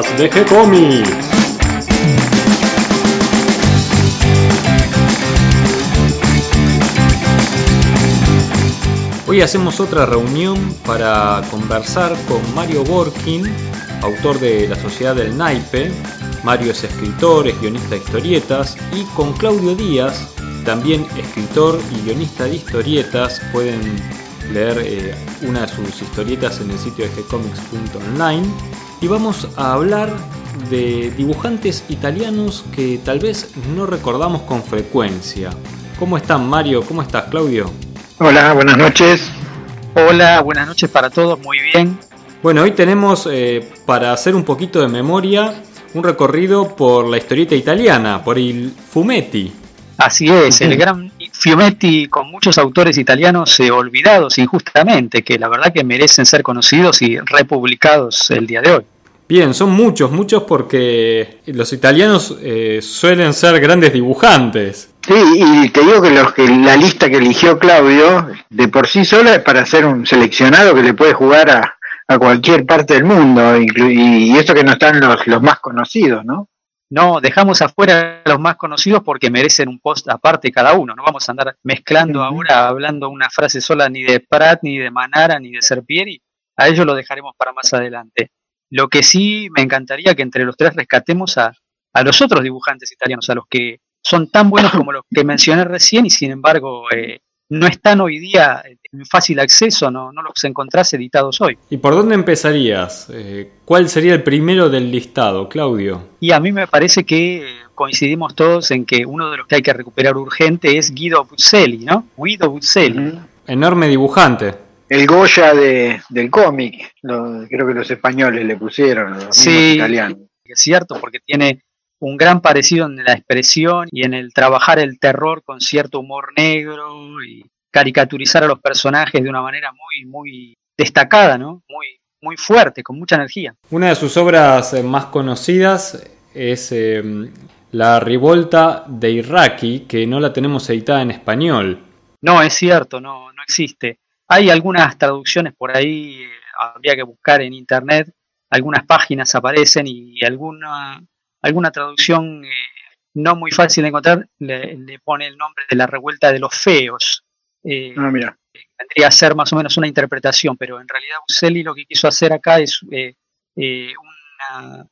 de G-Comics. Hoy hacemos otra reunión para conversar con Mario Borkin, autor de La Sociedad del Naipe. Mario es escritor, es guionista de historietas y con Claudio Díaz, también escritor y guionista de historietas. Pueden leer eh, una de sus historietas en el sitio de gcomics.online. Y vamos a hablar de dibujantes italianos que tal vez no recordamos con frecuencia. ¿Cómo están Mario? ¿Cómo estás Claudio? Hola, buenas noches. Hola, buenas noches para todos, muy bien. Bueno, hoy tenemos eh, para hacer un poquito de memoria un recorrido por la historieta italiana, por el Fumetti. Así es, el gran Fumetti con muchos autores italianos eh, olvidados injustamente, que la verdad que merecen ser conocidos y republicados el día de hoy. Bien, son muchos, muchos porque los italianos eh, suelen ser grandes dibujantes. Sí, y te digo que, los que la lista que eligió Claudio, de por sí sola, es para ser un seleccionado que le puede jugar a, a cualquier parte del mundo, y, esto que no están los, los más conocidos, ¿no? No, dejamos afuera los más conocidos porque merecen un post aparte cada uno. No vamos a andar mezclando ahora, hablando una frase sola ni de Prat, ni de Manara, ni de Serpieri. A ellos lo dejaremos para más adelante. Lo que sí me encantaría que entre los tres rescatemos a, a los otros dibujantes italianos, a los que son tan buenos como los que mencioné recién y sin embargo eh, no están hoy día en fácil acceso, no, no los encontrás editados hoy. ¿Y por dónde empezarías? Eh, ¿Cuál sería el primero del listado, Claudio? Y a mí me parece que coincidimos todos en que uno de los que hay que recuperar urgente es Guido Buzzelli, ¿no? Guido Buzzelli. Enorme dibujante. El Goya de, del cómic, creo que los españoles le pusieron, los sí, italianos. Es cierto, porque tiene un gran parecido en la expresión y en el trabajar el terror con cierto humor negro y caricaturizar a los personajes de una manera muy, muy destacada, ¿no? Muy, muy fuerte, con mucha energía. Una de sus obras eh, más conocidas es eh, La Revolta de Iraqi, que no la tenemos editada en español. No, es cierto, no, no existe. Hay algunas traducciones por ahí, eh, habría que buscar en internet, algunas páginas aparecen y alguna alguna traducción eh, no muy fácil de encontrar le, pone el nombre de la revuelta de los feos. Eh, ah, mira. Vendría a ser más o menos una interpretación, pero en realidad Uselli lo que quiso hacer acá es eh, una,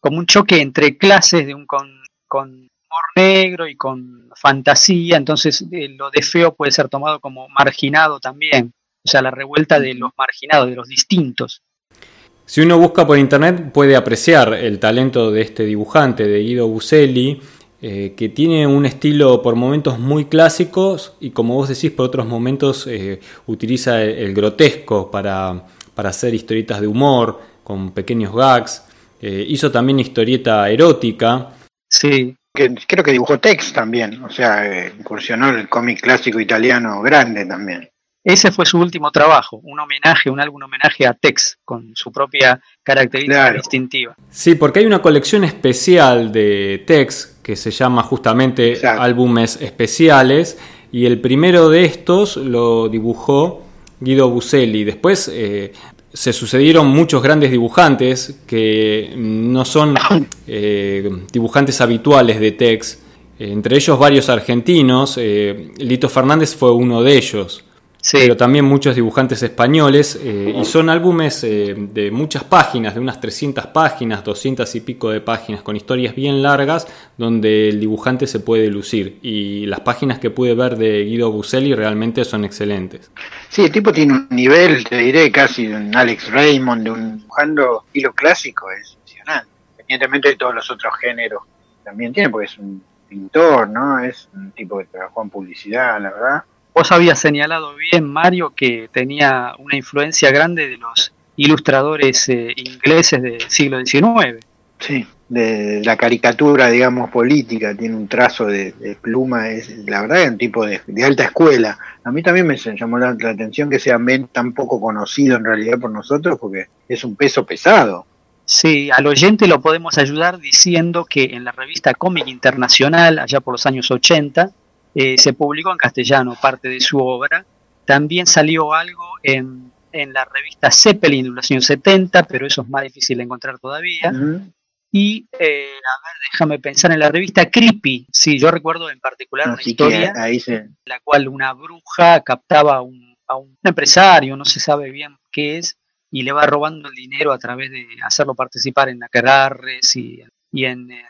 como un choque entre clases de un con, con humor negro y con fantasía, entonces lo de feo puede ser tomado como marginado también, o sea, la revuelta de los marginados, de los distintos. Si uno busca por internet puede apreciar el talento de este dibujante, de Guido Buselli, eh, que tiene un estilo por momentos muy clásicos y como vos decís por otros momentos eh, utiliza el, grotesco para, hacer historietas de humor con pequeños gags. Eh, hizo también historieta erótica. Sí, creo que dibujó Tex también, o sea, incursionó el cómic clásico italiano grande también. Ese fue su último trabajo, un homenaje, un álbum homenaje a Tex, con su propia característica distintiva. Sí, porque hay una colección especial de Tex que se llama justamente Álbumes Especiales, y el primero de estos lo dibujó Guido Buselli. Después eh, se sucedieron muchos grandes dibujantes que no son eh, dibujantes habituales de Tex, entre ellos varios argentinos. Eh, Lito Fernández fue uno de ellos pero también muchos dibujantes españoles, eh, y son álbumes eh, de muchas páginas, de unas 300 páginas, 200 y pico de páginas, con historias bien largas, donde el dibujante se puede lucir. Y las páginas que pude ver de Guido Buselli realmente son excelentes. Sí, el tipo tiene un nivel, te diré, casi de un Alex Raymond, de un dibujando estilo clásico, es impresionante, independientemente de todos los otros géneros también tiene, porque es un pintor, ¿no? Es un tipo que trabajó en publicidad, la verdad Vos habías señalado bien, Mario, que tenía una influencia grande de los ilustradores eh, ingleses del siglo XIX. Sí, de la caricatura, digamos, política, tiene un trazo de, pluma, es la verdad es un tipo de, alta escuela. A mí también me llamó la, atención que sea tan poco conocido en realidad por nosotros, porque es un peso pesado. Sí, al oyente lo podemos ayudar diciendo que en la revista Cómic Internacional, allá por los años 80, eh, se publicó en castellano parte de su obra. También salió algo en en la revista Zeppelin de los años 70, pero eso es más difícil de encontrar todavía. Y, eh, a ver, déjame pensar en la revista Creepy. Sí, yo recuerdo en particular una historia en la cual una bruja captaba a un, empresario, no se sabe bien qué es, y le va robando el dinero a través de hacerlo participar en aquelarres y, y en eh,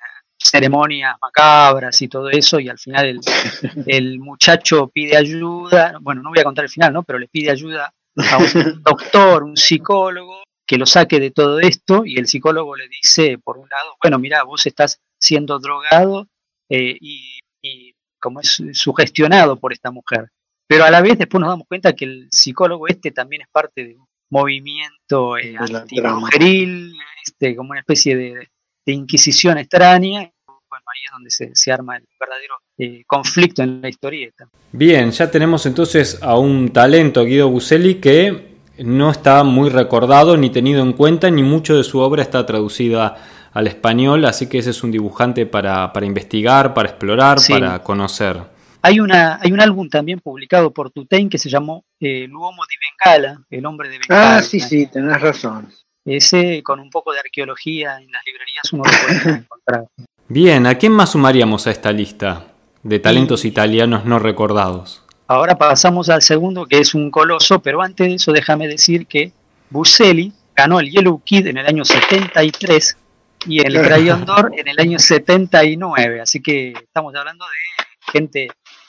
ceremonias macabras y todo eso, y al final el, el, muchacho pide ayuda, bueno, no voy a contar el final, ¿no? Pero le pide ayuda a un doctor, un psicólogo, que lo saque de todo esto y el psicólogo le dice, por un lado, bueno, mira, vos estás siendo drogado eh, y, como es sugestionado por esta mujer. Pero a la vez después nos damos cuenta que el psicólogo este también es parte de un movimiento eh, este, como una especie de, inquisición extraña. Ahí es donde se, se arma el verdadero eh, conflicto en la historieta. Bien, ya tenemos entonces a un talento, Guido Buselli, que no está muy recordado ni tenido en cuenta, ni mucho de su obra está traducida al español, así que ese es un dibujante para, investigar, para explorar, para conocer. Hay, una, hay un álbum también publicado por Tutein que se llamó eh, Luomo di Bengala, El hombre de Bengala. Ah, sí, sí, tenés razón. Ese, con un poco de arqueología en las librerías, uno lo puede encontrar. Bien, ¿a quién más sumaríamos a esta lista de talentos italianos no recordados? Ahora pasamos al segundo, que es un coloso, pero antes de eso déjame decir que Buscelli ganó el Yellow Kid en el año 73 y el Crayon d'Or en el año 79, así que estamos hablando de gente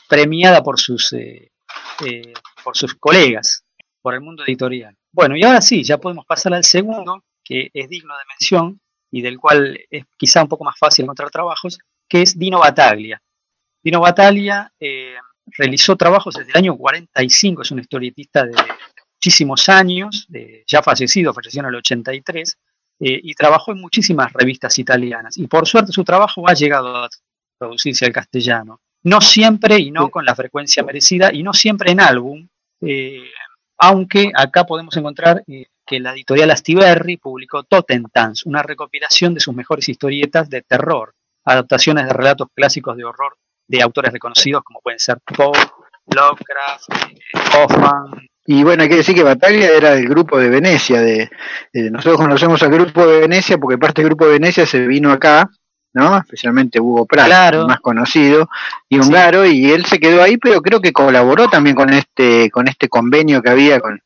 premiada por sus, eh, eh, por sus colegas, por el mundo editorial. Bueno, y ahora sí, ya podemos pasar al segundo, que es digno de mención y del cual es quizá un poco más fácil encontrar trabajos, que es Dino Bataglia. Dino Bataglia eh, realizó trabajos desde el año 45, es un historietista de muchísimos años, ya fallecido, falleció en el 83, eh, y trabajó en muchísimas revistas italianas. Y por suerte su trabajo ha llegado a traducirse al castellano. No siempre y no con la frecuencia merecida, y no siempre en álbum, eh, aunque acá podemos encontrar que la editorial Astiberri publicó Totentans, una recopilación de sus mejores historietas de terror, adaptaciones de relatos clásicos de horror de autores reconocidos como pueden ser Poe, Lovecraft, Hoffman. Y bueno, hay que decir que Bataglia era del grupo de Venecia. De, nosotros conocemos al grupo de Venecia porque parte del grupo de Venecia se vino acá, ¿no? Especialmente Hugo Pratt, más conocido, y Húngaro, y él se quedó ahí, pero creo que colaboró también con este, con este convenio que había con,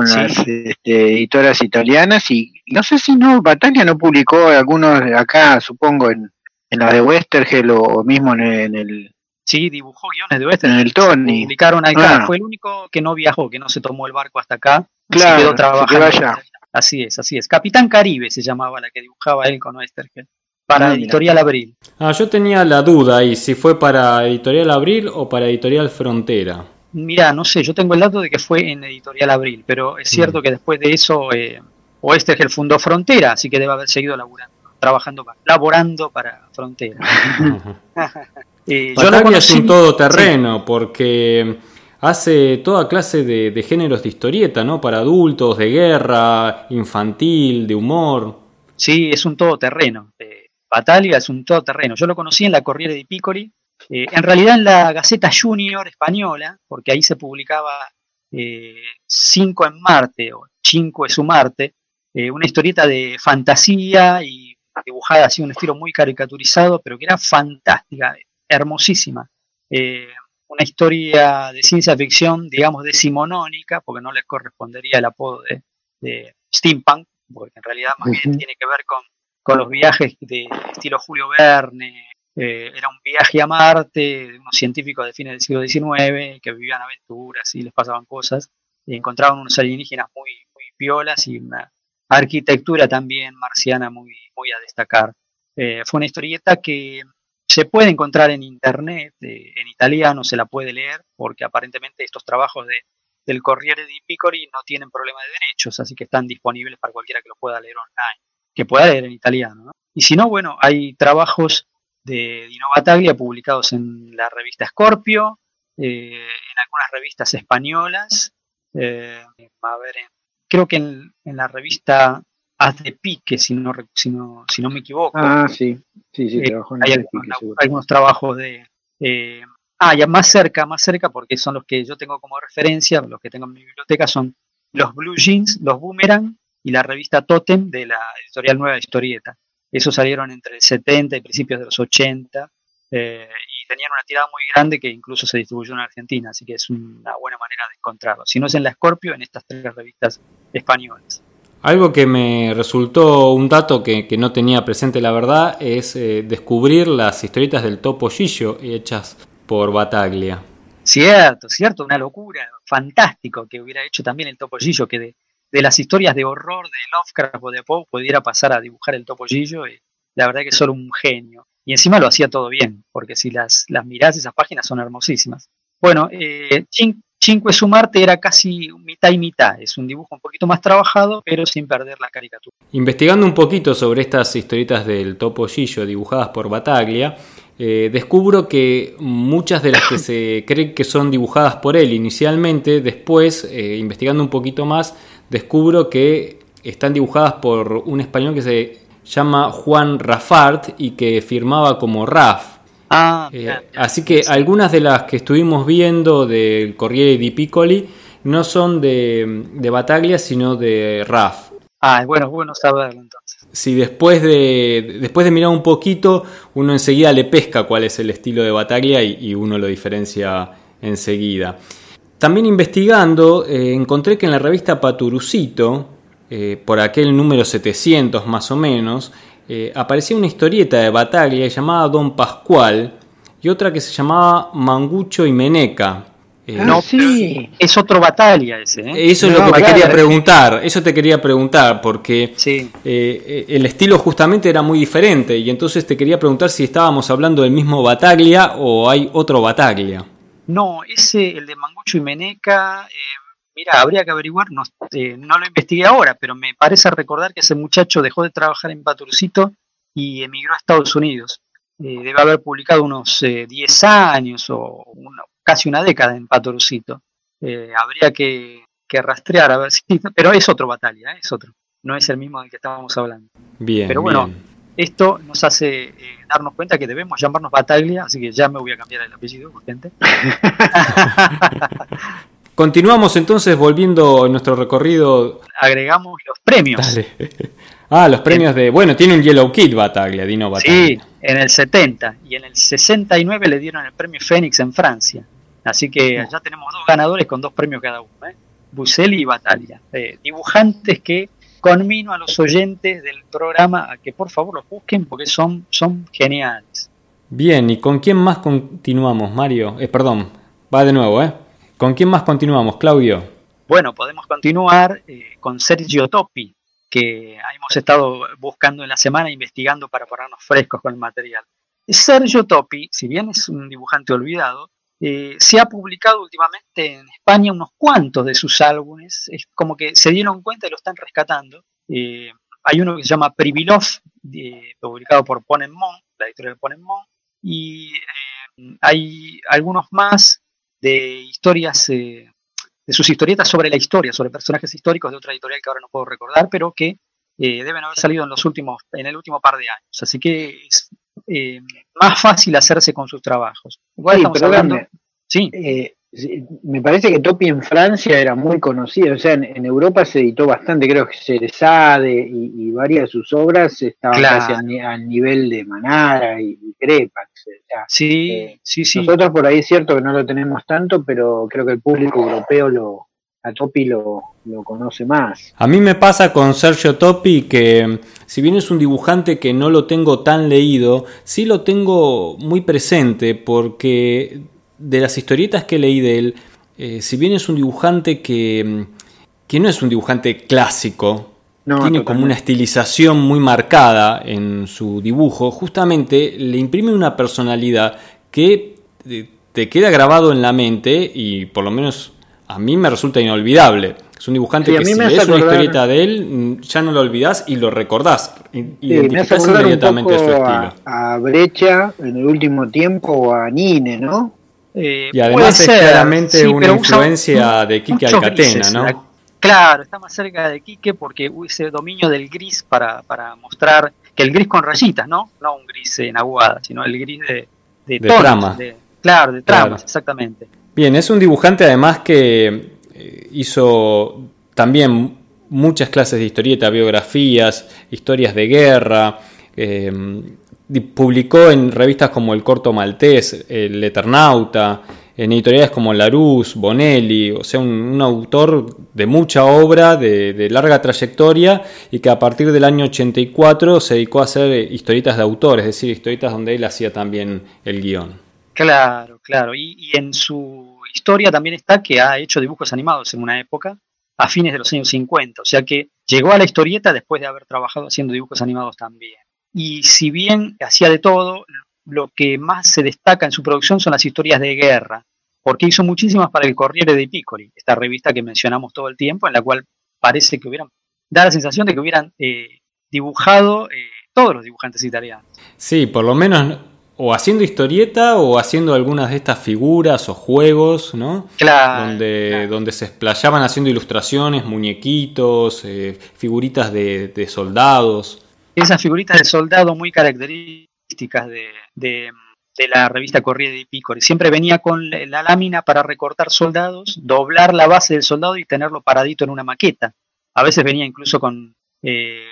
con las este, editoras italianas, y no sé si no, Bataglia no publicó algunos acá, supongo, en, en la de Westergel o mismo en, el... Sí, dibujó guiones de Westergel. En el Tony. Publicaron acá. Ah. Fue el único que no viajó, que no se tomó el barco hasta acá. Claro, se quedó trabajando. Así es, así es. Capitán Caribe se llamaba la que dibujaba él con Westergel. Para ah, Editorial Abril. Ah, yo tenía la duda ahí, si fue para Editorial Abril o para Editorial Frontera. Mira, no sé, yo tengo el dato de que fue en Editorial Abril, pero es cierto mm. que después de eso eh, Westergel fundó Frontera, así que debe haber seguido laburando trabajando, laborando para Frontera. eh, yo lo es un todoterreno porque hace toda clase de, géneros de historieta, ¿no? Para adultos, de guerra, infantil, de humor. Sí, es un todoterreno. Eh, Batalia es un todoterreno. Yo lo conocí en la Corriere di Piccoli, eh, en realidad en la Gaceta Junior española, porque ahí se publicaba eh, Cinco en Marte o Cinco es su Marte, eh, una historieta de fantasía y dibujada así, un estilo muy caricaturizado, pero que era fantástica, hermosísima. Eh, una historia de ciencia ficción, digamos, decimonónica, porque no le correspondería el apodo de, steampunk, porque en realidad más bien tiene que ver con, los viajes de estilo Julio Verne. Eh, era un viaje a Marte de unos científicos de fines del siglo XIX que vivían aventuras y les pasaban cosas y encontraban unos alienígenas muy, muy piolas y una, arquitectura también marciana muy, muy a destacar. Eh, fue una historieta que se puede encontrar en internet, eh, en italiano se la puede leer, porque aparentemente estos trabajos de, del Corriere di Piccoli no tienen problema de derechos, así que están disponibles para cualquiera que los pueda leer online, que pueda leer en italiano. Y si no, bueno, hay trabajos de Dino Bataglia publicados en la revista Scorpio, eh, en algunas revistas españolas, a ver, en creo que en, la revista Haz de Pique, si no, si no, si no me equivoco. Ah, sí, sí, sí, eh, hay, algunos, trabajos de... Eh, ah, ya más cerca, más cerca, porque son los que yo tengo como referencia, los que tengo en mi biblioteca son los Blue Jeans, los Boomerang y la revista Totem de la editorial Nueva Historieta. Esos salieron entre el 70 y principios de los 80 eh, y tenían una tirada muy grande que incluso se distribuyó en Argentina, así que es una buena manera de encontrarlo. Si no es en la Scorpio, en estas tres revistas españolas. Algo que me resultó un dato que, no tenía presente la verdad es eh, descubrir las historietas del Topo Gillo hechas por Bataglia. Cierto, cierto, una locura, fantástico que hubiera hecho también el Topollillo, que de, las historias de horror de Lovecraft o de Poe pudiera pasar a dibujar el Topollillo, y la verdad que es solo un genio. Y encima lo hacía todo bien, porque si las, las mirás, esas páginas son hermosísimas. Bueno, eh, Cinque su Marte era casi mitad y mitad, es un dibujo un poquito más trabajado, pero sin perder la caricatura. Investigando un poquito sobre estas historietas del Topollillo dibujadas por Bataglia, eh, descubro que muchas de las que se creen que son dibujadas por él inicialmente, después, eh, investigando un poquito más, descubro que están dibujadas por un español que se llama Juan Rafart y que firmaba como Raf. Ah, eh, así que algunas de las que estuvimos viendo del Corriere di Piccoli no son de, de Bataglia, sino de Raf. Ah, bueno, bueno saberlo entonces si después de, después de mirar un poquito, uno enseguida le pesca cuál es el estilo de Bataglia y, uno lo diferencia enseguida. También investigando, eh, encontré que en la revista Paturucito, eh, por aquel número 700 más o menos, eh, aparecía una historieta de Bataglia llamada Don Pascual y otra que se llamaba Mangucho y Meneca. Eh, no, sí. es otro batalla ese. ¿eh? Eso es lo que te quería preguntar. Eso te quería preguntar porque eh, el estilo justamente era muy diferente y entonces te quería preguntar si estábamos hablando del mismo Bataglia o hay otro Bataglia. No, ese, el de Mangucho y Meneca, mira, habría que averiguar, no, no, lo investigué ahora, pero me parece recordar que ese muchacho dejó de trabajar en Paturcito y emigró a Estados Unidos. debe haber publicado unos 10 años o una, casi una década en Patorcito. Eh, habría que, rastrear a ver si. Pero es otro batalla, ¿eh? es otro. No es el mismo del que estábamos hablando. Bien. Pero bueno, esto nos hace eh, darnos cuenta que debemos llamarnos Bataglia, así que ya me voy a cambiar el apellido, gente. Continuamos entonces volviendo a nuestro recorrido. Agregamos los premios. Ah, los premios de. Bueno, tiene un Yellow Kid Bataglia, Dino Bataglia. Sí, en el 70 y en el 69 le dieron el premio Fénix en Francia. Así que ya tenemos dos ganadores con dos premios cada uno, ¿eh? Y Bataglia. Eh, dibujantes que conmino a los oyentes del programa a que por favor los busquen porque son, son geniales. Bien, ¿y con quién más continuamos, Mario? Eh, perdón, va de nuevo, ¿eh? ¿Con quién más continuamos, Claudio? Bueno, podemos continuar eh, con Sergio Topi, que hemos estado buscando en la semana, investigando para ponernos frescos con el material. Sergio Topi, si bien es un dibujante olvidado, eh, se ha publicado últimamente en España unos cuantos de sus álbumes, es como que se dieron cuenta y lo están rescatando. Eh, hay uno que se llama Privilov, publicado por Ponenmon, la editorial Ponenmon, y eh, hay algunos más de historias, de sus historietas sobre la historia, sobre personajes históricos de otra editorial que ahora no puedo recordar, pero que deben haber salido en los últimos, en el último par de años. Así que es eh, más fácil hacerse con sus trabajos. Igual estamos hablando. Eh, sí. me parece que Topi en Francia era muy conocido, o sea, en, Europa se editó bastante, creo que Cerezade y, y varias de sus obras estaban casi al, nivel de Manara y, y Crepax. sí, eh, sí, sí. Nosotros por ahí es cierto que no lo tenemos tanto, pero creo que el público europeo lo, a Topi lo, conoce más. A mí me pasa con Sergio Topi que si bien es un dibujante que no lo tengo tan leído, sí lo tengo muy presente porque de las historietas que leí de él, eh, si bien es un dibujante que, que no es un dibujante clásico, tiene como una estilización muy marcada en su dibujo, justamente le imprime una personalidad que eh, te queda grabado en la mente y por lo menos a mí me resulta inolvidable. Es un dibujante que si lees una historieta de él, ya no lo olvidás y lo recordás. Identificás inmediatamente su estilo. A, Brecha en el último tiempo o a Nine, ¿no? Eh, y además es claramente una influencia de Quique Alcatena, ¿no? Claro, está más cerca de Quique porque ese dominio del gris para, para mostrar que el gris con rayitas, ¿no? No un gris en aguada, sino el gris de, de, de claro, de tramas, exactamente. Bien, es un dibujante además que eh, hizo también muchas clases de historieta, biografías, historias de guerra. Eh, publicó en revistas como El Corto Maltés, El Eternauta, en editoriales como Larousse, Bonelli, o sea, un, autor de mucha obra, de, larga trayectoria y que a partir del año 84 se dedicó a hacer historietas de autor, es decir, historietas donde él hacía también el guion. Claro, claro, y, y en su historia también está que ha hecho dibujos animados en una época, a fines de los años 50, o sea que llegó a la historieta después de haber trabajado haciendo dibujos animados también. Y si bien hacía de todo, lo que más se destaca en su producción son las historias de guerra, porque hizo muchísimas para el Corriere dei Piccoli, esta revista que mencionamos todo el tiempo, en la cual parece que hubieran, da la sensación de que hubieran eh, dibujado eh, todos los dibujantes italianos. Sí, por lo menos o haciendo historieta o haciendo algunas de estas figuras o juegos, ¿no? Claro. Donde, donde se explayaban haciendo ilustraciones, muñequitos, eh, figuritas de, de, soldados. Esas figuritas de soldado muy características de, de de la revista Corriere di Piccoli. Siempre venía con la lámina para recortar soldados, doblar la base del soldado y tenerlo paradito en una maqueta. A veces venía incluso con, eh,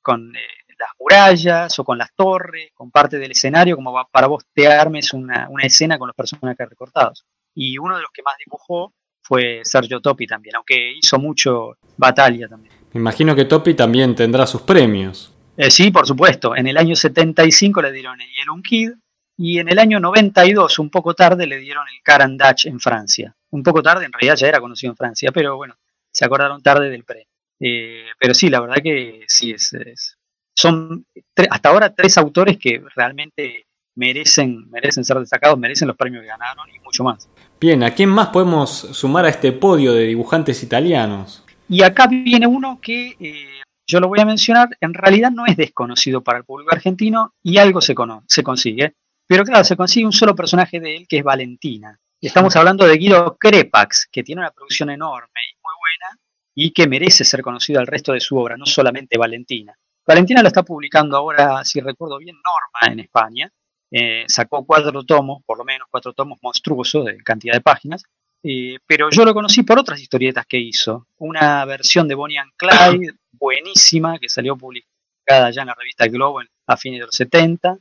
con eh, las murallas o con las torres, con parte del escenario, como para vos te armes una, una escena con los personajes recortados. Y uno de los que más dibujó fue Sergio Topi también, aunque hizo mucho batalla también. Me imagino que Topi también tendrá sus premios. Eh, sí, por supuesto. En el año 75 le dieron el Yellow Kid, y en el año 92, un poco tarde, le dieron el Caran Dutch en Francia. Un poco tarde, en realidad ya era conocido en Francia, pero bueno, se acordaron tarde del pre. Eh, pero sí, la verdad que sí, es, son hasta ahora tres autores que realmente merecen, merecen ser destacados, merecen los premios que ganaron y mucho más. Bien, ¿a quién más podemos sumar a este podio de dibujantes italianos? Y acá viene uno que eh, yo lo voy a mencionar, en realidad no es desconocido para el público argentino y algo se, se consigue. Pero claro, se consigue un solo personaje de él que es Valentina. Estamos hablando de Guido Crepax, que tiene una producción enorme y muy buena y que merece ser conocido al resto de su obra, no solamente Valentina. Valentina lo está publicando ahora, si recuerdo bien, Norma en España. Eh, sacó cuatro tomos, por lo menos cuatro tomos monstruosos de cantidad de páginas. Eh, pero yo lo conocí por otras historietas que hizo. Una versión de Bonnie and Clyde buenísima que salió publicada ya en la revista Globo a fines de los 70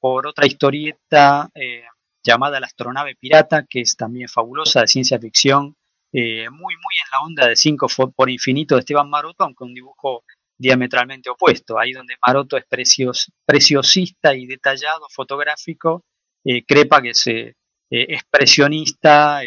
por otra historieta eh, llamada La astronave pirata, que es también fabulosa, de ciencia ficción, eh, muy, muy en la onda de 5 por infinito de Esteban Maroto, aunque un dibujo diametralmente opuesto, ahí donde Maroto es precios, preciosista y detallado, fotográfico, eh, Crepa que es expresionista,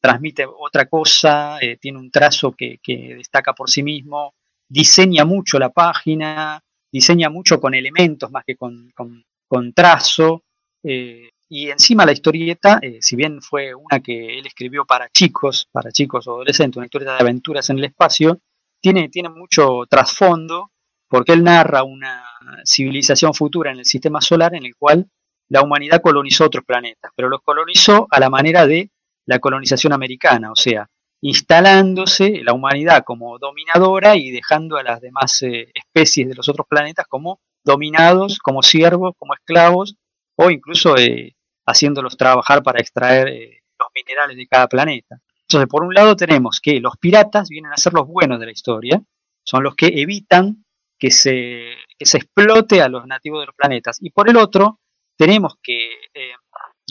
transmite otra cosa, tiene un trazo que, destaca por sí mismo, diseña mucho la página, diseña mucho con elementos más que con, con trazo, eh, y encima la historieta, eh, si bien fue una que él escribió para chicos, para chicos o adolescentes, una historieta de aventuras en el espacio, tiene, tiene mucho trasfondo, porque él narra una civilización futura en el sistema solar en el cual la humanidad colonizó otros planetas, pero los colonizó a la manera de la colonización americana, o sea, instalándose la humanidad como dominadora y dejando a las demás eh, especies de los otros planetas como dominados como siervos, como esclavos, o incluso eh, haciéndolos trabajar para extraer eh, los minerales de cada planeta. Entonces, por un lado tenemos que los piratas vienen a ser los buenos de la historia, son los que evitan que se, se explote a los nativos de los planetas. Y por el otro, tenemos que eh,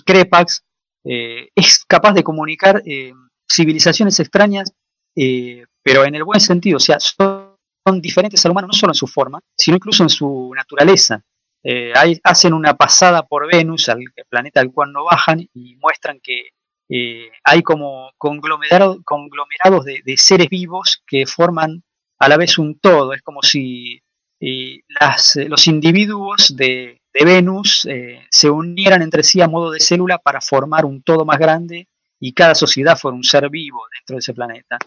Crepax es capaz de comunicar civilizaciones extrañas, pero en el buen sentido, o sea, son diferentes al humano no solo en su forma, sino incluso en su naturaleza. Eh, hacen una pasada por Venus, al planeta al cual no bajan, y muestran que eh, hay como conglomerados de, seres vivos que forman a la vez un todo. Es como si eh, los individuos de, Venus se unieran entre sí a modo de célula para formar un todo más grande y cada sociedad fuera un ser vivo dentro de ese planeta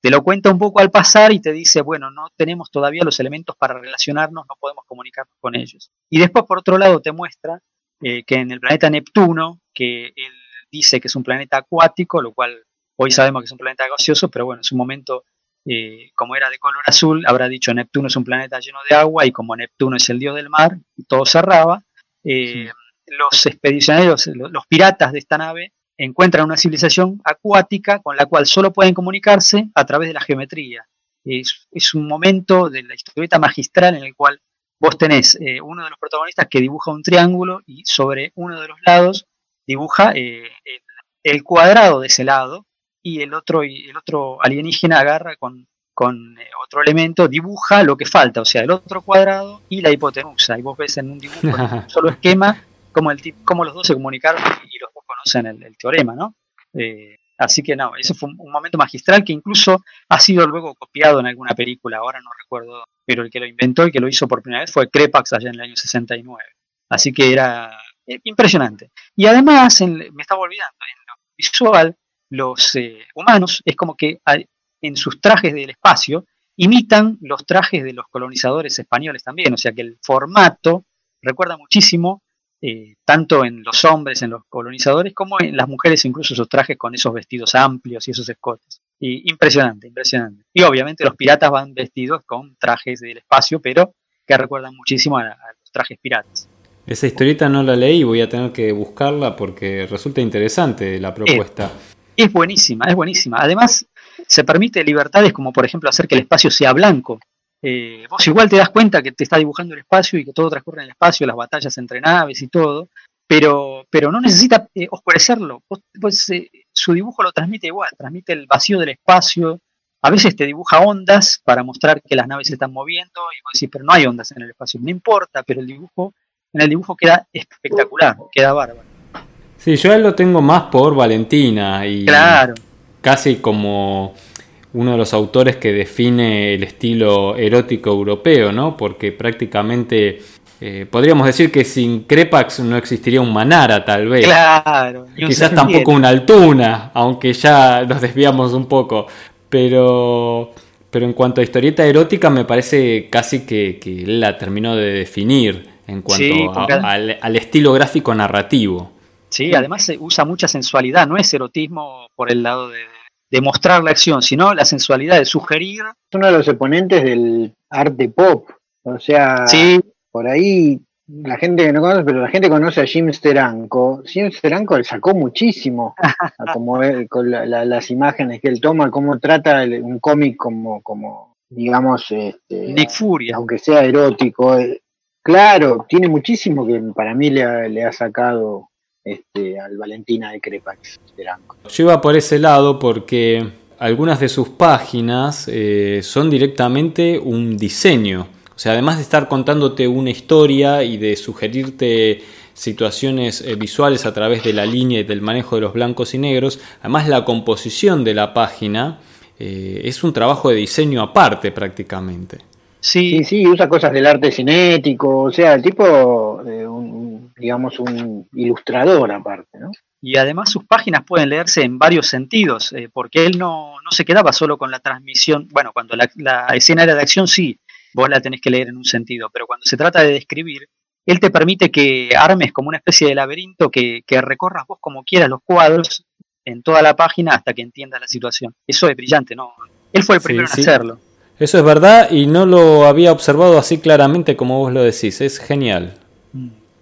te lo cuenta un poco al pasar y te dice, bueno, no tenemos todavía los elementos para relacionarnos, no podemos comunicarnos con ellos. Y después, por otro lado, te muestra eh, que en el planeta Neptuno, que él dice que es un planeta acuático, lo cual hoy sabemos que es un planeta gaseoso, pero bueno, en su momento, eh, como era de color azul, habrá dicho Neptuno es un planeta lleno de agua y como Neptuno es el dios del mar, todo cerraba. Eh, los expedicionarios, los piratas de esta nave, encuentran una civilización acuática con la cual solo pueden comunicarse a través de la geometría. Es, es un momento de la historieta magistral en el cual vos tenés eh, uno de los protagonistas que dibuja un triángulo y sobre uno de los lados dibuja eh, el, cuadrado de ese lado y el otro, el otro alienígena agarra con, con eh, otro elemento, dibuja lo que falta, o sea, el otro cuadrado y la hipotenusa. Y vos ves en un dibujo, en un solo esquema, cómo, el, cómo los dos se comunicaron y los dos conocen el, teorema, ¿no? Así que no, ese fue un, momento magistral que incluso ha sido luego copiado en alguna película, ahora no recuerdo, pero el que lo inventó y que lo hizo por primera vez fue Crepax allá en el año 69. Así que era eh, impresionante. Y además, me estaba olvidando, en lo visual, los eh, humanos es como que en sus trajes del espacio imitan los trajes de los colonizadores españoles también, o sea que el formato recuerda muchísimo eh, tanto en los hombres, en los colonizadores, como en las mujeres, incluso esos trajes con esos vestidos amplios y esos escotes. Y impresionante, impresionante. Y obviamente los piratas van vestidos con trajes del espacio, pero que recuerdan muchísimo a, los trajes piratas. Esa historieta no la leí, voy a tener que buscarla porque resulta interesante la propuesta. es buenísima, es buenísima. Además, se permite libertades como por ejemplo hacer que el espacio sea blanco, eh, vos igual te das cuenta que te está dibujando el espacio y que todo transcurre en el espacio, las batallas entre naves y todo, pero, pero no necesita eh, oscurecerlo. Eh, su dibujo lo transmite igual, transmite el vacío del espacio. A veces te dibuja ondas para mostrar que las naves se están moviendo y vos decís, pero no hay ondas en el espacio. No importa, pero el dibujo, en el dibujo queda espectacular, queda bárbaro. Sí, yo lo tengo más por Valentina y claro. casi como uno de los autores que define el estilo erótico europeo, ¿no? Porque prácticamente eh, podríamos decir que sin Crepax no existiría un Manara, tal vez. Claro. Quizás tampoco una Altuna, aunque ya nos desviamos un poco. Pero, pero en cuanto a historieta erótica, me parece casi que, que él la terminó de definir en cuanto al, al estilo gráfico narrativo. Sí, además se usa mucha sensualidad, no es erotismo por el lado de, demostrar la acción, sino la sensualidad de sugerir. Es uno de los exponentes del arte pop. O sea, por ahí la gente que no conoce, pero la gente conoce a Jim Steranko. Jim Steranko le sacó muchísimo como con las imágenes que él toma, cómo trata un cómic como, como digamos, este, Nick Furia. aunque sea erótico. Eh, claro, tiene muchísimo que para mí le le ha sacado este, al Valentina de Crepax. Yo iba por ese lado porque algunas de sus páginas eh, son directamente un diseño. O sea, además de estar contándote una historia y de sugerirte situaciones eh, visuales a través de la línea y del manejo de los blancos y negros, además la composición de la página eh, es un trabajo de diseño aparte prácticamente. Sí, sí, usa cosas del arte cinético, o sea, el tipo, digamos, un ilustrador aparte, ¿no? Y además sus páginas pueden leerse en varios sentidos, eh, porque él no, se quedaba solo con la transmisión, bueno, cuando la, escena era de acción sí, vos la tenés que leer en un sentido, pero cuando se trata de describir, él te permite que armes como una especie de laberinto, que, que recorras vos como quieras los cuadros en toda la página hasta que entiendas la situación. Eso es brillante, ¿no? Él fue el primero en hacerlo. Eso es verdad y no lo había observado así claramente como vos lo decís, es genial.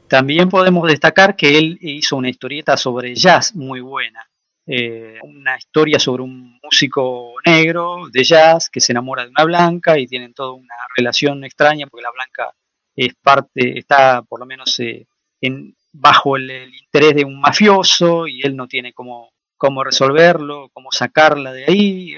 También podemos destacar que él hizo una historieta sobre jazz muy buena. Eh, una historia sobre un músico negro de jazz que se enamora de una blanca y tienen toda una relación extraña porque la blanca es parte, está por lo menos eh, en, bajo el, interés de un mafioso y él no tiene cómo, cómo resolverlo, cómo sacarla de ahí.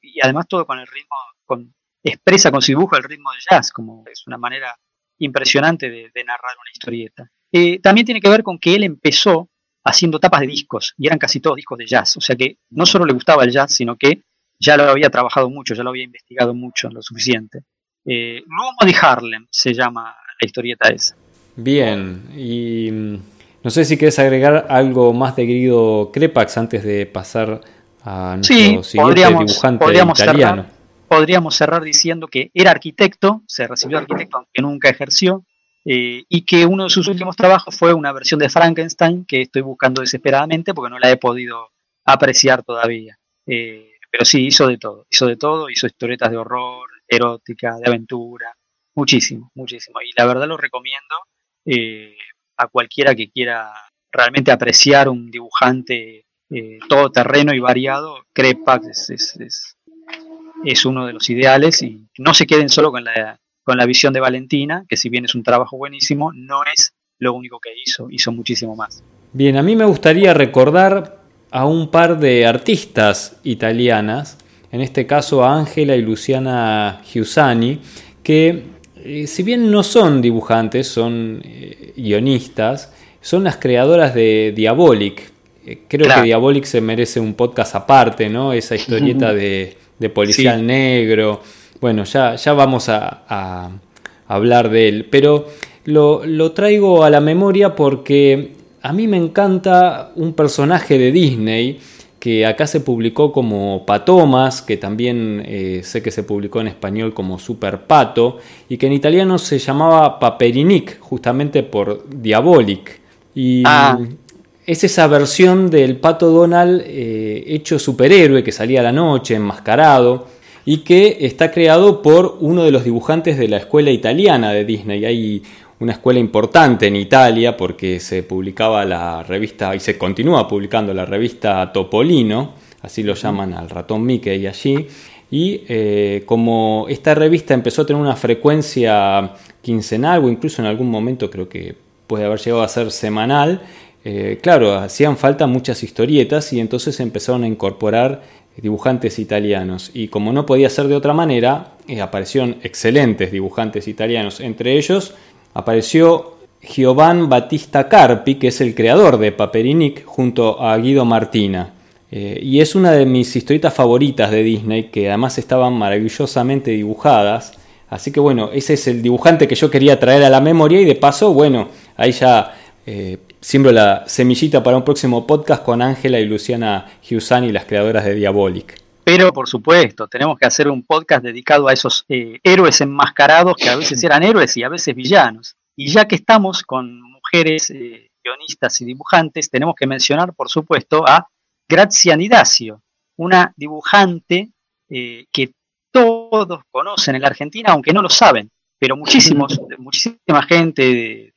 y además todo con el ritmo, con, expresa con su dibujo el ritmo del jazz, como es una manera impresionante de, narrar una historieta. Eh, también tiene que ver con que él empezó haciendo tapas de discos y eran casi todos discos de jazz, o sea que no solo le gustaba el jazz, sino que ya lo había trabajado mucho, ya lo había investigado mucho, lo suficiente. Eh, de Harlem se llama la historieta esa. Bien, y mm, no sé si quieres agregar algo más de Guido Crepax antes de pasar a nuestro siguiente dibujante italiano podríamos cerrar diciendo que era arquitecto, se recibió arquitecto aunque nunca ejerció, eh, y que uno de sus últimos trabajos fue una versión de Frankenstein que estoy buscando desesperadamente porque no la he podido apreciar todavía. Eh, pero sí, hizo de todo, hizo de todo, hizo historietas de horror, erótica, de aventura, muchísimo, muchísimo. Y la verdad lo recomiendo eh, a cualquiera que quiera realmente apreciar un dibujante eh, todo terreno y variado, Crepax es, es, es, uno de los ideales y no se queden solo con la, con la visión de Valentina, que si bien es un trabajo buenísimo, no es lo único que hizo, hizo muchísimo más. Bien, a mí me gustaría recordar a un par de artistas italianas, en este caso a Ángela y Luciana Giussani, que eh, si bien no son dibujantes, son eh, guionistas, son las creadoras de Diabolic. Eh, creo que Diabolic se merece un podcast aparte, ¿no? Esa historieta de, policial negro. Bueno, ya, ya vamos a, hablar de él, pero lo, lo traigo a la memoria porque a mí me encanta un personaje de Disney que acá se publicó como Patomas, que también eh, sé que se publicó en español como Super Pato, y que en italiano se llamaba Paperinic, justamente por Diabolic. Y ah. Es esa versión del Pato Donald eh, hecho superhéroe que salía a la noche, enmascarado, y que está creado por uno de los dibujantes de la escuela italiana de Disney. Hay una escuela importante en Italia porque se publicaba la revista y se continúa publicando la revista Topolino, así lo llaman al ratón Mickey allí. Y eh, como esta revista empezó a tener una frecuencia quincenal o incluso en algún momento creo que puede haber llegado a ser semanal, eh, claro, hacían falta muchas historietas y entonces empezaron a incorporar dibujantes italianos. Y como no podía ser de otra manera, eh, aparecieron excelentes dibujantes italianos, entre ellos apareció Giovan Battista Carpi, que es el creador de Paperinic, junto a Guido Martina. Eh, y es una de mis historietas favoritas de Disney, que además estaban maravillosamente dibujadas. Así que bueno, ese es el dibujante que yo quería traer a la memoria y de paso, bueno, ahí ya eh, siembro la semillita para un próximo podcast con Ángela y Luciana Giussani, las creadoras de Diabolic. Pero por supuesto, tenemos que hacer un podcast dedicado a esos eh, héroes enmascarados que a veces eran héroes y a veces villanos. Y ya que estamos con mujeres eh, guionistas y dibujantes, tenemos que mencionar, por supuesto, a Graziani Dacio, una dibujante eh, que todos conocen en la Argentina, aunque no lo saben, pero muchísimos, muchísima gente de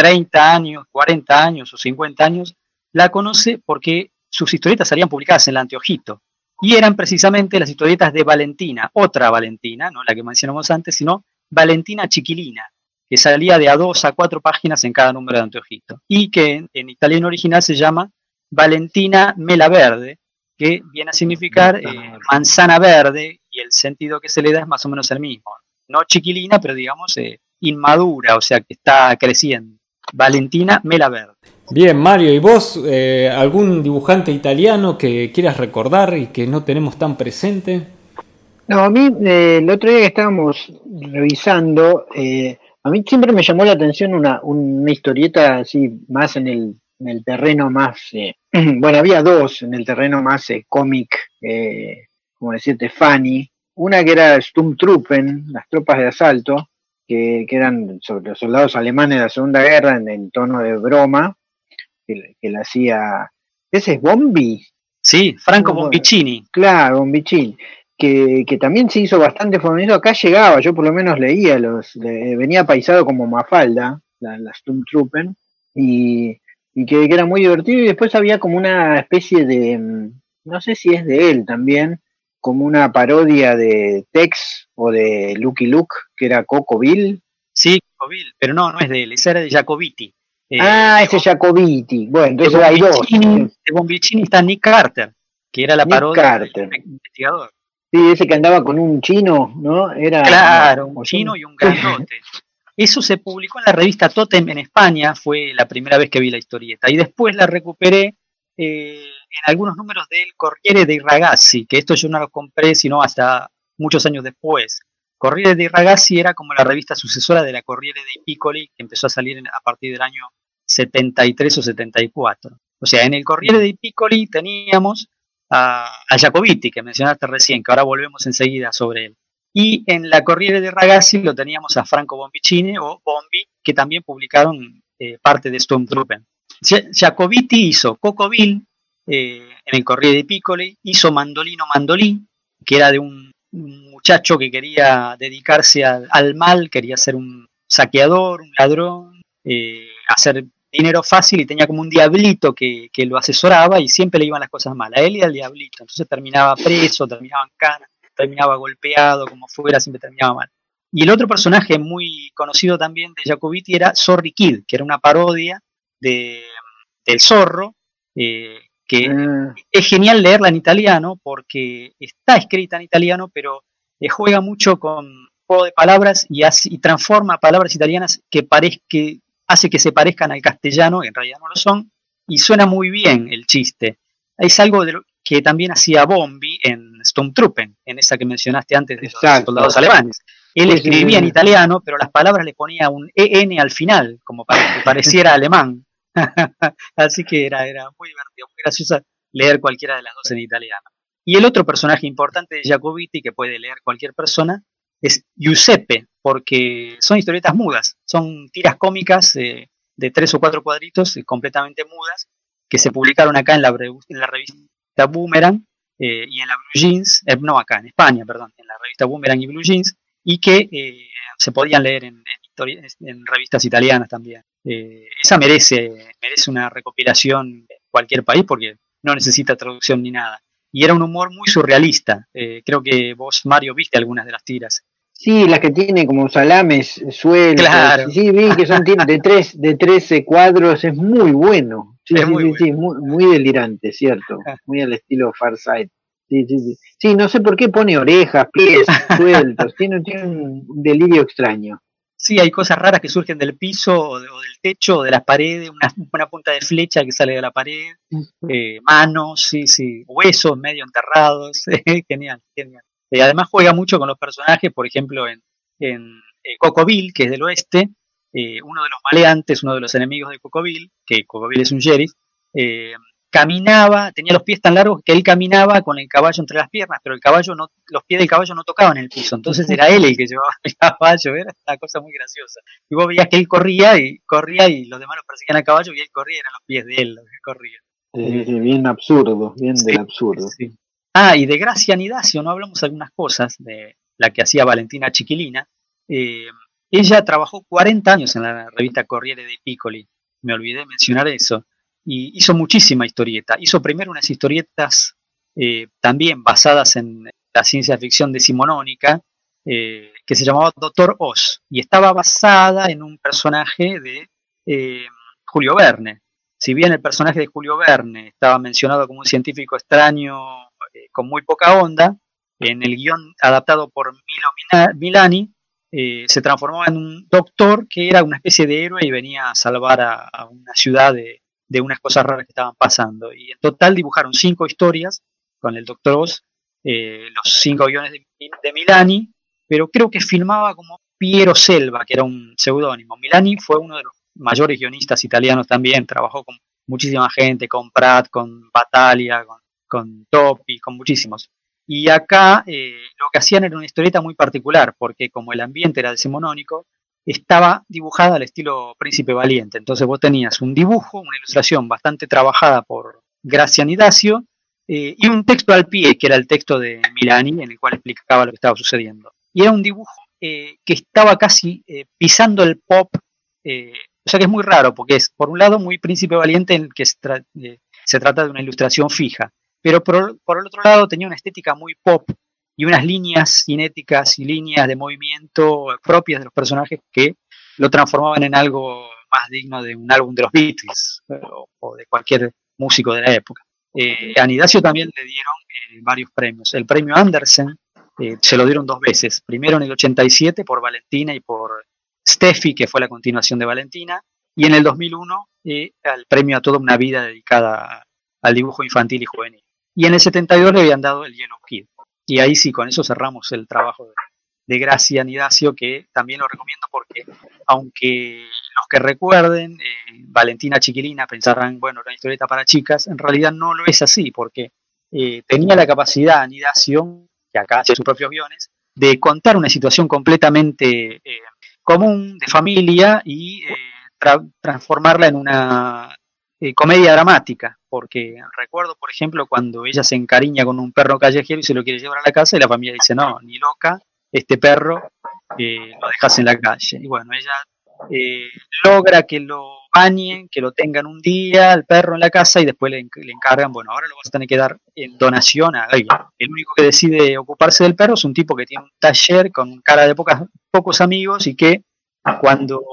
30 años, 40 años o 50 años la conoce porque sus historietas salían publicadas en el Anteojito y eran precisamente las historietas de Valentina, otra Valentina, no la que mencionamos antes, sino Valentina Chiquilina, que salía de a dos a cuatro páginas en cada número de Anteojito, y que en, italiano original se llama Valentina Mela Verde, que viene a significar eh, manzana verde, y el sentido que se le da es más o menos el mismo. No chiquilina, pero digamos eh, inmadura, o sea que está creciendo. Valentina Mela Verde. Bien, Mario, ¿y vos eh, algún dibujante italiano que quieras recordar y que no tenemos tan presente? No, a mí eh, el otro día que estábamos revisando, eh, a mí siempre me llamó la atención una, una historieta así más en el, en el terreno más, bueno, había dos en el terreno más cómic, como decirte, funny. Una que era Sturmtruppen, las tropas de asalto, que, eran sobre los soldados alemanes de la Segunda Guerra en, en tono de broma, que, la hacía. ¿Ese es Bombi? Sí, Franco Bombicini. Claro, Bombicini. Que, que, también se hizo bastante famoso. Acá llegaba, yo por lo menos leía, los venía paisado como Mafalda, la, la Sturmtruppen, y, y que, era muy divertido. Y después había como una especie de, no sé si es de él también, como una parodia de Tex o de Lucky Luke, que era Coco Bill. Sí, Coco Bill, pero no, no es de él, ese era de Jacobiti. Eh, ah, ese Jacobiti. Bueno, entonces hay dos. De Bombicini está Nick Carter, que era la Nick parodia Carter. del investigador. Sí, ese que andaba con un chino, ¿no? Era claro, un chino y un grandote. Eso se publicó en la revista Totem en España, fue la primera vez que vi la historieta. Y después la recuperé eh, en algunos números del Corriere dei Ragazzi, que esto yo no lo compré sino hasta muchos años después. Corriere dei Ragazzi era como la revista sucesora de la Corriere dei Piccoli, que empezó a salir a partir del año 73 o 74. O sea, en el Corriere dei Piccoli teníamos a, a Jacobiti, que mencionaste recién, que ahora volvemos enseguida sobre él. Y en la Corriere dei Ragazzi lo teníamos a Franco Bombicini o Bombi, que también publicaron eh, parte de Stormtrooper. Jacobiti hizo Cocoville eh, en el Corriere dei Piccoli, hizo Mandolino Mandolí, que era de un, muchacho que quería dedicarse al, mal, quería ser un saqueador, un ladrón, eh, hacer dinero fácil y tenía como un diablito que, que, lo asesoraba y siempre le iban las cosas mal, a él y al diablito. Entonces terminaba preso, terminaba en cana, terminaba golpeado, como fuera, siempre terminaba mal. Y el otro personaje muy conocido también de Jacobiti era Sorry Kid, que era una parodia de, del zorro, eh, que ah. es genial leerla en italiano porque está escrita en italiano, pero eh, juega mucho con juego de palabras y, y transforma palabras italianas que, que hace que se parezcan al castellano, que en realidad no lo son, y suena muy bien el chiste. Es algo de lo que también hacía Bombi en Stormtrooper, en esa que mencionaste antes de los soldados alemanes. Él escribía en italiano, pero las palabras le ponía un EN al final, como para que pareciera alemán. Así que era, era muy divertido, muy gracioso leer cualquiera de las dos en italiano. Y el otro personaje importante de Jacobiti que puede leer cualquier persona es Giuseppe, porque son historietas mudas, son tiras cómicas eh, de tres o cuatro cuadritos eh, completamente mudas que se publicaron acá en la, en la revista Boomerang eh, y en la Blue Jeans, no acá, en España, perdón, en la revista Boomerang y Blue Jeans, y que se podían leer en, en, revistas italianas también. Eh, esa merece, merece una recopilación en cualquier país porque no necesita traducción ni nada. Y era un humor muy surrealista. Eh, creo que vos, Mario, viste algunas de las tiras. Sí, las que tiene como salames sueltos. Claro. Sí, vi que son de tres, de 13 cuadros, es muy bueno. Sí, muy, sí, muy, delirante, cierto. Muy al estilo Far Side. Sí, sí, sí. Sí, no sé por qué pone orejas, pies sueltos. tiene, tiene un delirio extraño. Sí, hay cosas raras que surgen del piso o, del techo o de las paredes, una, punta de flecha que sale de la pared, eh, manos, sí, sí, huesos medio enterrados, genial, genial. Y además juega mucho con los personajes, por ejemplo, en, en eh, Cocoville, que es del oeste, eh, uno de los maleantes, uno de los enemigos de Cocoville, que Cocoville es un sheriff, caminaba, tenía los pies tan largos que él caminaba con el caballo entre las piernas, pero el caballo no, los pies del caballo no tocaban el piso, entonces era él el que llevaba el caballo, era una cosa muy graciosa. Y vos veías que él corría y corría y los demás lo perseguían a caballo y él corría, eran los pies de él los que corrían. bien absurdo, bien del absurdo. Ah, y de Gracia Nidacio, no hablamos algunas cosas de la que hacía Valentina Chiquilina. Eh, ella trabajó 40 años en la revista Corriere dei Piccoli, me olvidé mencionar eso y hizo muchísima historieta. Hizo primero unas historietas eh, también basadas en la ciencia ficción decimonónica, eh, que se llamaba Doctor Oz, y estaba basada en un personaje de eh, Julio Verne. Si bien el personaje de Julio Verne estaba mencionado como un científico extraño con muy poca onda, en el guion adaptado por Milo Milani, se transformaba en un doctor que era una especie de héroe y venía a salvar a una ciudad de, de unas cosas raras que estaban pasando. Y en total dibujaron cinco historias con el Doctor Oz, eh, los cinco guiones de, Milani, pero creo que filmaba como Piero Selva, que era un seudónimo. Milani fue uno de los mayores guionistas italianos también, trabajó con muchísima gente, con Pratt, con Battaglia, con, con Topi, con muchísimos. Y acá eh, lo que hacían era una historieta muy particular, porque como el ambiente era decimonónico, estaba dibujada al estilo Príncipe Valiente. Entonces vos tenías un dibujo, una ilustración bastante trabajada por Gracia Nidacio eh, y un texto al pie, que era el texto de Milani, en el cual explicaba lo que estaba sucediendo. Y era un dibujo eh, que estaba casi eh, pisando el pop, o sea que es muy raro, porque es, por un lado, muy Príncipe Valiente en el que se, trata de una ilustración fija, pero por el otro lado tenía una estética muy pop, y unas líneas cinéticas y líneas de movimiento propias de los personajes que lo transformaban en algo más digno de un álbum de los Beatles o, de cualquier músico de la época. Eh, a también le dieron eh, varios premios. El premio Andersen eh, se lo dieron dos veces. Primero en el 87 por Valentina y por Steffi, que fue la continuación de Valentina. Y en el 2001 el premio a toda una vida dedicada al dibujo infantil y juvenil. Y en el 72 le habían dado el Yellow Kid. Y ahí sí, con eso cerramos el trabajo de, Gracia Nidacio, que también lo recomiendo porque, aunque los que recuerden, eh, Valentina Chiquilina pensarán, bueno, una historieta para chicas, en realidad no lo es así, porque eh, tenía la capacidad Nidacio, que acá hace sus propios guiones, de contar una situación completamente eh, común, de familia, y transformarla en una comedia dramática porque recuerdo, por ejemplo, cuando ella se encariña con un perro callejero y se lo quiere llevar a la casa y la familia dice, no, ni loca, este perro eh, lo dejas en la calle. Y bueno, ella eh, logra que lo bañen, que lo tengan un día al perro en la casa y después le, encargan, bueno, ahora lo vas a tener que dar en donación a alguien. El único que decide ocuparse del perro es un tipo que tiene un taller con cara de pocos amigos y que cuando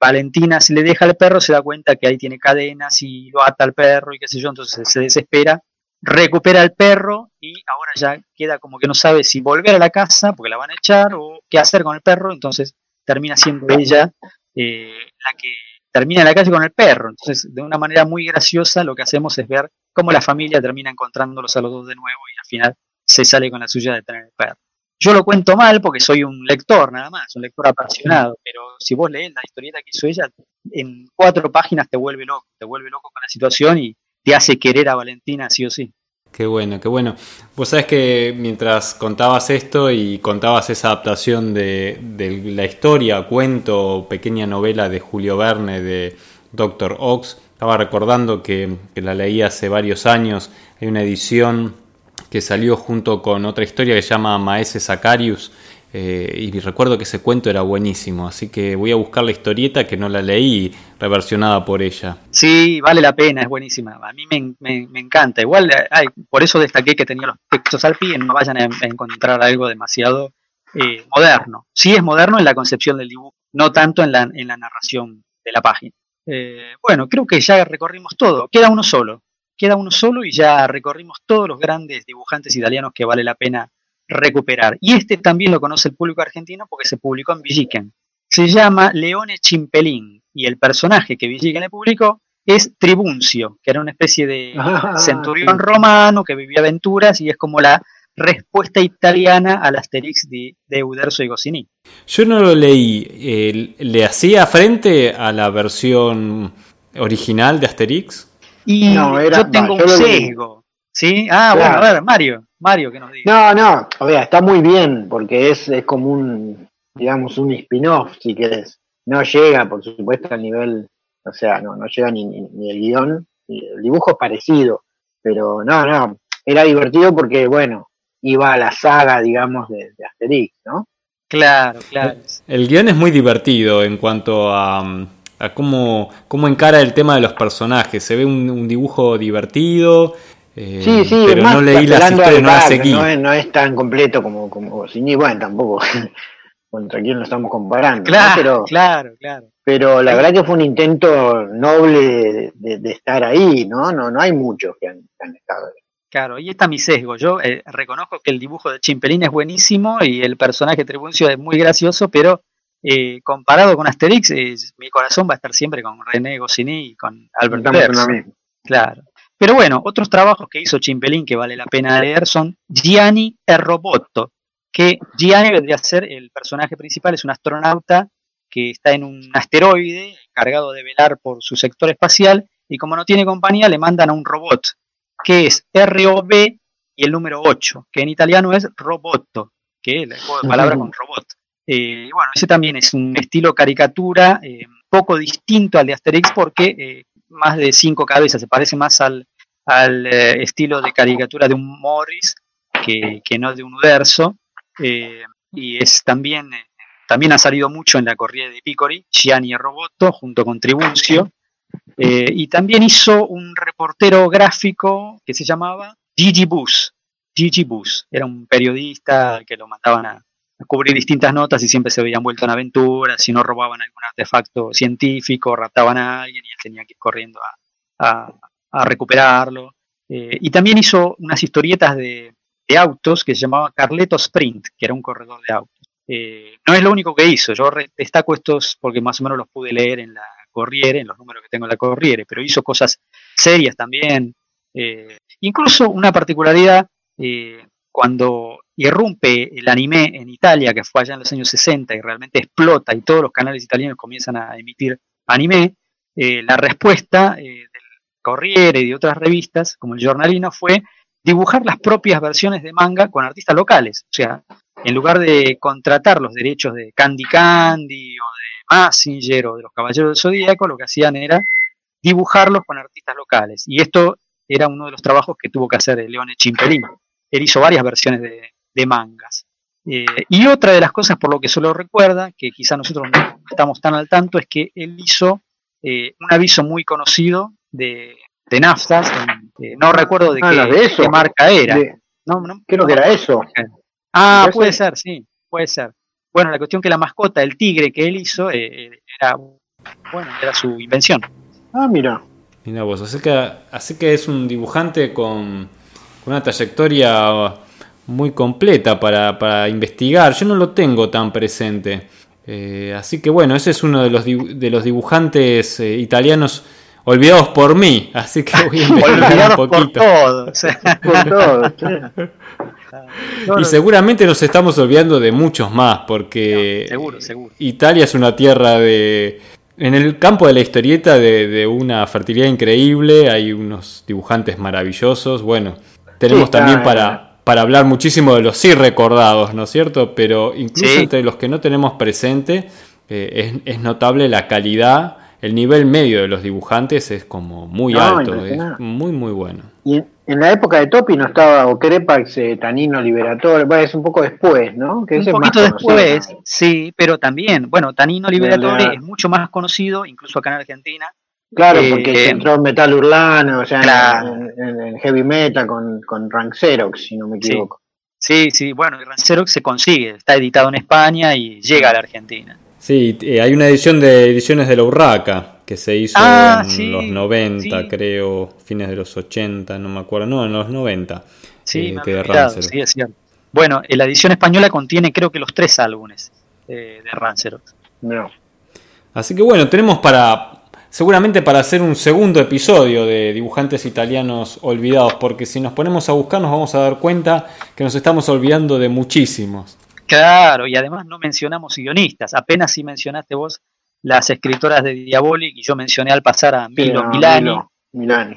Valentina se le deja al perro se da cuenta que ahí tiene cadenas y lo ata al perro y qué sé yo, entonces se desespera, recupera al perro y ahora ya queda como que no sabe si volver a la casa porque la van a echar o qué hacer con el perro, entonces termina siendo ella eh, la que termina en la calle con el perro. Entonces, de una manera muy graciosa, lo que hacemos es ver cómo la familia termina encontrándolos a los dos de nuevo y al final se sale con la suya de tener el perro. Yo lo cuento mal porque soy un lector nada más, un lector apasionado, pero si vos lees la historieta que hizo ella, en cuatro páginas te vuelve loco, te vuelve loco con la situación y te hace querer a Valentina sí o sí. Qué bueno, qué bueno. Vos sabés que mientras contabas esto y contabas esa adaptación de, la historia, cuento, pequeña novela de Julio Verne de Doctor Ox, estaba recordando que, que la leí hace varios años. Hay una edición que salió junto con otra historia que se llama Maese Sacarius, eh, y recuerdo que ese cuento era buenísimo, así que voy a buscar la historieta que no la leí, reversionada por ella. Sí, vale la pena, es buenísima. A mí me, encanta. Igual, por eso destaqué que tenía los textos al pie, no vayan a, encontrar algo demasiado eh, moderno. Sí es moderno en la concepción del dibujo, no tanto en la, en la narración de la página. Eh, bueno, creo que ya recorrimos todo. Queda uno solo. Queda uno solo y ya recorrimos todos los grandes dibujantes italianos que vale la pena recuperar. Y este también lo conoce el público argentino porque se publicó en Villiquen. Se llama Leone Chimpelín y el personaje que Villiquen le publicó es Tribuncio, que era una especie de ah, centurión romano que vivía aventuras y es como la respuesta italiana al Asterix de, de Uderzo y Goscinny. Yo no lo leí. ¿Le hacía frente a la versión original de Asterix? Y yo tengo un sesgo. ¿Sí? Ah, bueno, a ver, Mario. Mario, que nos diga. No, no, o sea, está muy bien, porque es, es como un, digamos, un spin-off, si querés. No llega, por supuesto, al nivel, o sea, no, no llega ni, ni, el guion, el dibujo es parecido, pero no, no, era divertido porque, bueno, iba a la saga, digamos, de, Asterix, ¿no? Claro, claro. El, guion es muy divertido en cuanto a, a cómo, cómo, encara el tema de los personajes. Se ve un, un dibujo divertido, eh, sí, sí, pero no leí la historias, no seguí. No es, no es, tan completo como, como bueno, tampoco contra quién lo estamos comparando. Claro, pero, claro, claro. Pero la verdad que fue un intento noble de, estar ahí, ¿no? No no hay muchos que han, estado ahí. Claro, y está mi sesgo. Yo eh, reconozco que el dibujo de Chimpelín es buenísimo y el personaje Tribuncio es muy gracioso, pero eh, comparado con Asterix, mi corazón va a estar siempre con René Goscinny y con Albert Claro. Pero bueno, otros trabajos que hizo Chimpelín que vale la pena leer son Gianni e Robotto, que Gianni vendría a ser el personaje principal, es un astronauta que está en un asteroide encargado de velar por su sector espacial y como no tiene compañía le mandan a un robot que es ROB y el número 8, que en italiano es Robotto, que es la palabra con robot. Eh, bueno, ese también es un estilo caricatura eh, poco distinto al de Asterix porque eh, más de cinco cabezas, se parece más al, al eh, estilo de caricatura de un Morris que, no de un. Eh, y es también, también ha salido mucho en la corrida de Picori, Gianni Roboto, junto con Tribuncio. y también hizo un reportero gráfico que se llamaba Gigi Bus. Gigi Bus era un periodista que lo mandaban a, cubrir distintas notas y siempre se veían vuelto en aventuras, si no robaban algún artefacto científico, raptaban a alguien y él tenía que ir corriendo a, recuperarlo. Eh, y también hizo unas historietas de, autos que se llamaba Carleto Sprint, que era un corredor de autos. Eh, no es lo único que hizo, yo destaco estos porque más o menos los pude leer en la Corriere, en los números que tengo en la Corriere, pero hizo cosas serias también. Eh, incluso una particularidad, cuando irrumpe el anime en Italia, que fue allá en los años 60 y realmente explota y todos los canales italianos comienzan a emitir anime, eh, la respuesta eh, del Corriere y de otras revistas, como el Giornalino, fue dibujar las propias versiones de manga con artistas locales. O sea, en lugar de contratar los derechos de Candy Candy o de Massinger o de los Caballeros del Zodíaco, lo que hacían era dibujarlos con artistas locales. Y esto era uno de los trabajos que tuvo que hacer Leone Chimpelino. Él hizo varias versiones de, de mangas. Eh, y otra de las cosas por lo que solo recuerda, que quizá nosotros no, estamos tan al tanto es que él hizo eh, un aviso muy conocido de, de naftas, no recuerdo de, ah, qué, marca era. no, no, creo que era eso. Ah, puede ser? sí, puede ser. Bueno, la cuestión que la mascota, el tigre que él hizo, eh, era, bueno, era su invención. Ah, mira. Mira vos, así que, así que es un dibujante con, una trayectoria muy completa para, investigar. Yo no lo tengo tan presente. Eh, así que bueno, ese es uno de los, de los dibujantes eh, italianos olvidados por mí. Así que voy a investigar un poquito. Por todos. y seguramente nos estamos olvidando de muchos más, porque Italia es una tierra de... En el campo de la historieta de, una fertilidad increíble, hay unos dibujantes maravillosos. Bueno, tenemos también para, para hablar muchísimo de los sí recordados, ¿no es cierto? Pero incluso entre los que no tenemos presente, eh, es, es notable la calidad el nivel medio de los dibujantes es como muy alto, es muy muy bueno. Y en, la época de Topi no estaba Ocrepax, eh, Tanino Liberatore, es un poco después, ¿no? Que un poquito después, sí, pero también, bueno, Tanino Liberatore es mucho más conocido, incluso acá en Argentina. Claro, porque eh, entró en metal urbano, o sea, en, heavy metal con, con Rank Xerox, si no me equivoco. Sí, sí, bueno, Rank Xerox se consigue, está editado en España y llega a la Argentina. Sí, eh, hay una edición de ediciones de la Urraca que se hizo ah, en los 90, creo, fines de los 80, no me acuerdo, no, en los 90. Sí, eh, sí, es cierto. Bueno, la edición española contiene creo que los tres álbumes de Rancer. No. Así que bueno, tenemos para, seguramente para hacer un segundo episodio de dibujantes italianos olvidados, porque si nos ponemos a buscar nos vamos a dar cuenta que nos estamos olvidando de muchísimos. Claro, y además no mencionamos guionistas, apenas si mencionaste vos las escritoras de Diabolic y yo mencioné al pasar a Milo Milani,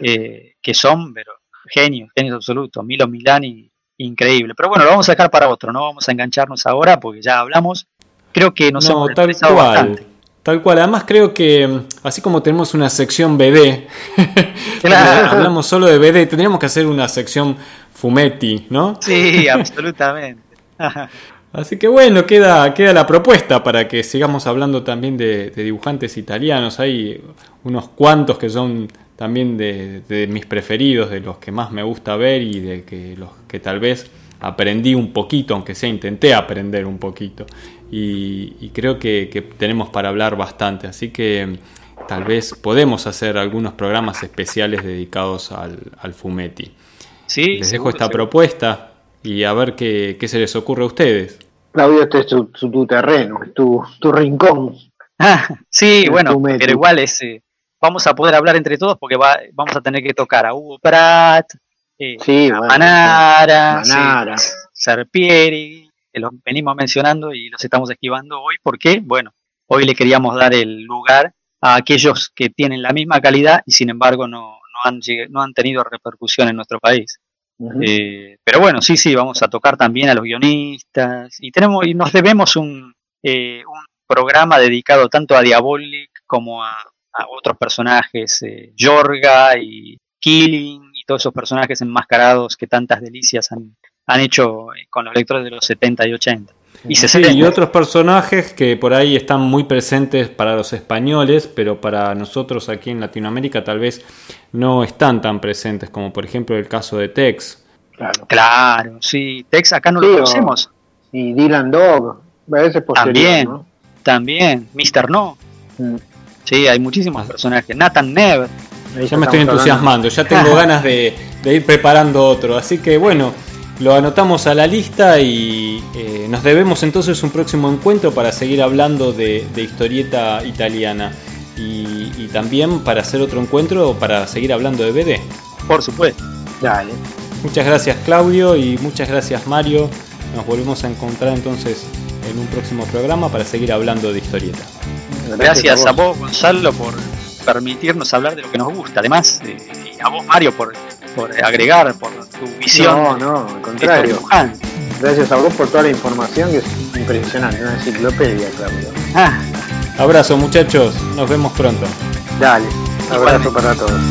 eh, que son pero, genios, genios absolutos, Milo Milani, increíble. Pero bueno, lo vamos a dejar para otro, no vamos a engancharnos ahora porque ya hablamos. Creo que nos no, tal cual. Tal cual, además creo que así como tenemos una sección BD, hablamos solo de BD, tendríamos que hacer una sección Fumetti, ¿no? Sí, absolutamente. Así que bueno, queda, queda la propuesta para que sigamos hablando también de, dibujantes italianos. Hay unos cuantos que son también de, mis preferidos, de los que más me gusta ver y de que los que tal vez aprendí un poquito, aunque sea intenté aprender un poquito. Y, creo que, tenemos para hablar bastante. Así que tal vez podemos hacer algunos programas especiales dedicados al, al Fumetti. Sí, Les dejo esta propuesta y a ver qué, qué se les ocurre a ustedes. Claudio, este es tu, terreno, tu, tu rincón. Ah, sí, bueno, pero igual es, eh, vamos a poder hablar entre todos porque va, vamos a tener que tocar a Hugo Pratt, eh, a Manara, Manara. Serpieri, que los venimos mencionando y los estamos esquivando hoy. ¿Por qué? Bueno, hoy le queríamos dar el lugar a aquellos que tienen la misma calidad y sin embargo no, no, han, no han tenido repercusión en nuestro país. Eh, pero bueno, sí, sí, vamos a tocar también a los guionistas y tenemos y nos debemos un, eh, un programa dedicado tanto a Diabolic como a, otros personajes, eh, Jorga y Killing y todos esos personajes enmascarados que tantas delicias han, han hecho con los lectores de los 70 y 80. Y, sí, y otros personajes que por ahí están muy presentes para los españoles, pero para nosotros aquí en Latinoamérica tal vez no están tan presentes, como por ejemplo el caso de Tex. Claro, claro sí, Tex acá no lo conocemos. Y Dylan Dog, a veces También, también, Mr. No. Mm. Sí, hay muchísimos personajes. Nathan Never. Ya me estoy entusiasmando, ya tengo ganas de, de ir preparando otro. Así que bueno, lo anotamos a la lista y eh, nos debemos entonces un próximo encuentro para seguir hablando de, historieta italiana y, también para hacer otro encuentro para seguir hablando de BD. Por supuesto. Dale. Muchas gracias Claudio y muchas gracias Mario. Nos volvemos a encontrar entonces en un próximo programa para seguir hablando de historieta. Gracias, a, vos. Gonzalo por permitirnos hablar de lo que nos gusta. Además, eh, y a vos Mario por por agregar, por tu visión. No, no, al contrario. Gracias a vos por toda la información que es impresionante, una enciclopedia, Claudio. Ah. Abrazo muchachos, nos vemos pronto. Dale, abrazo para todos.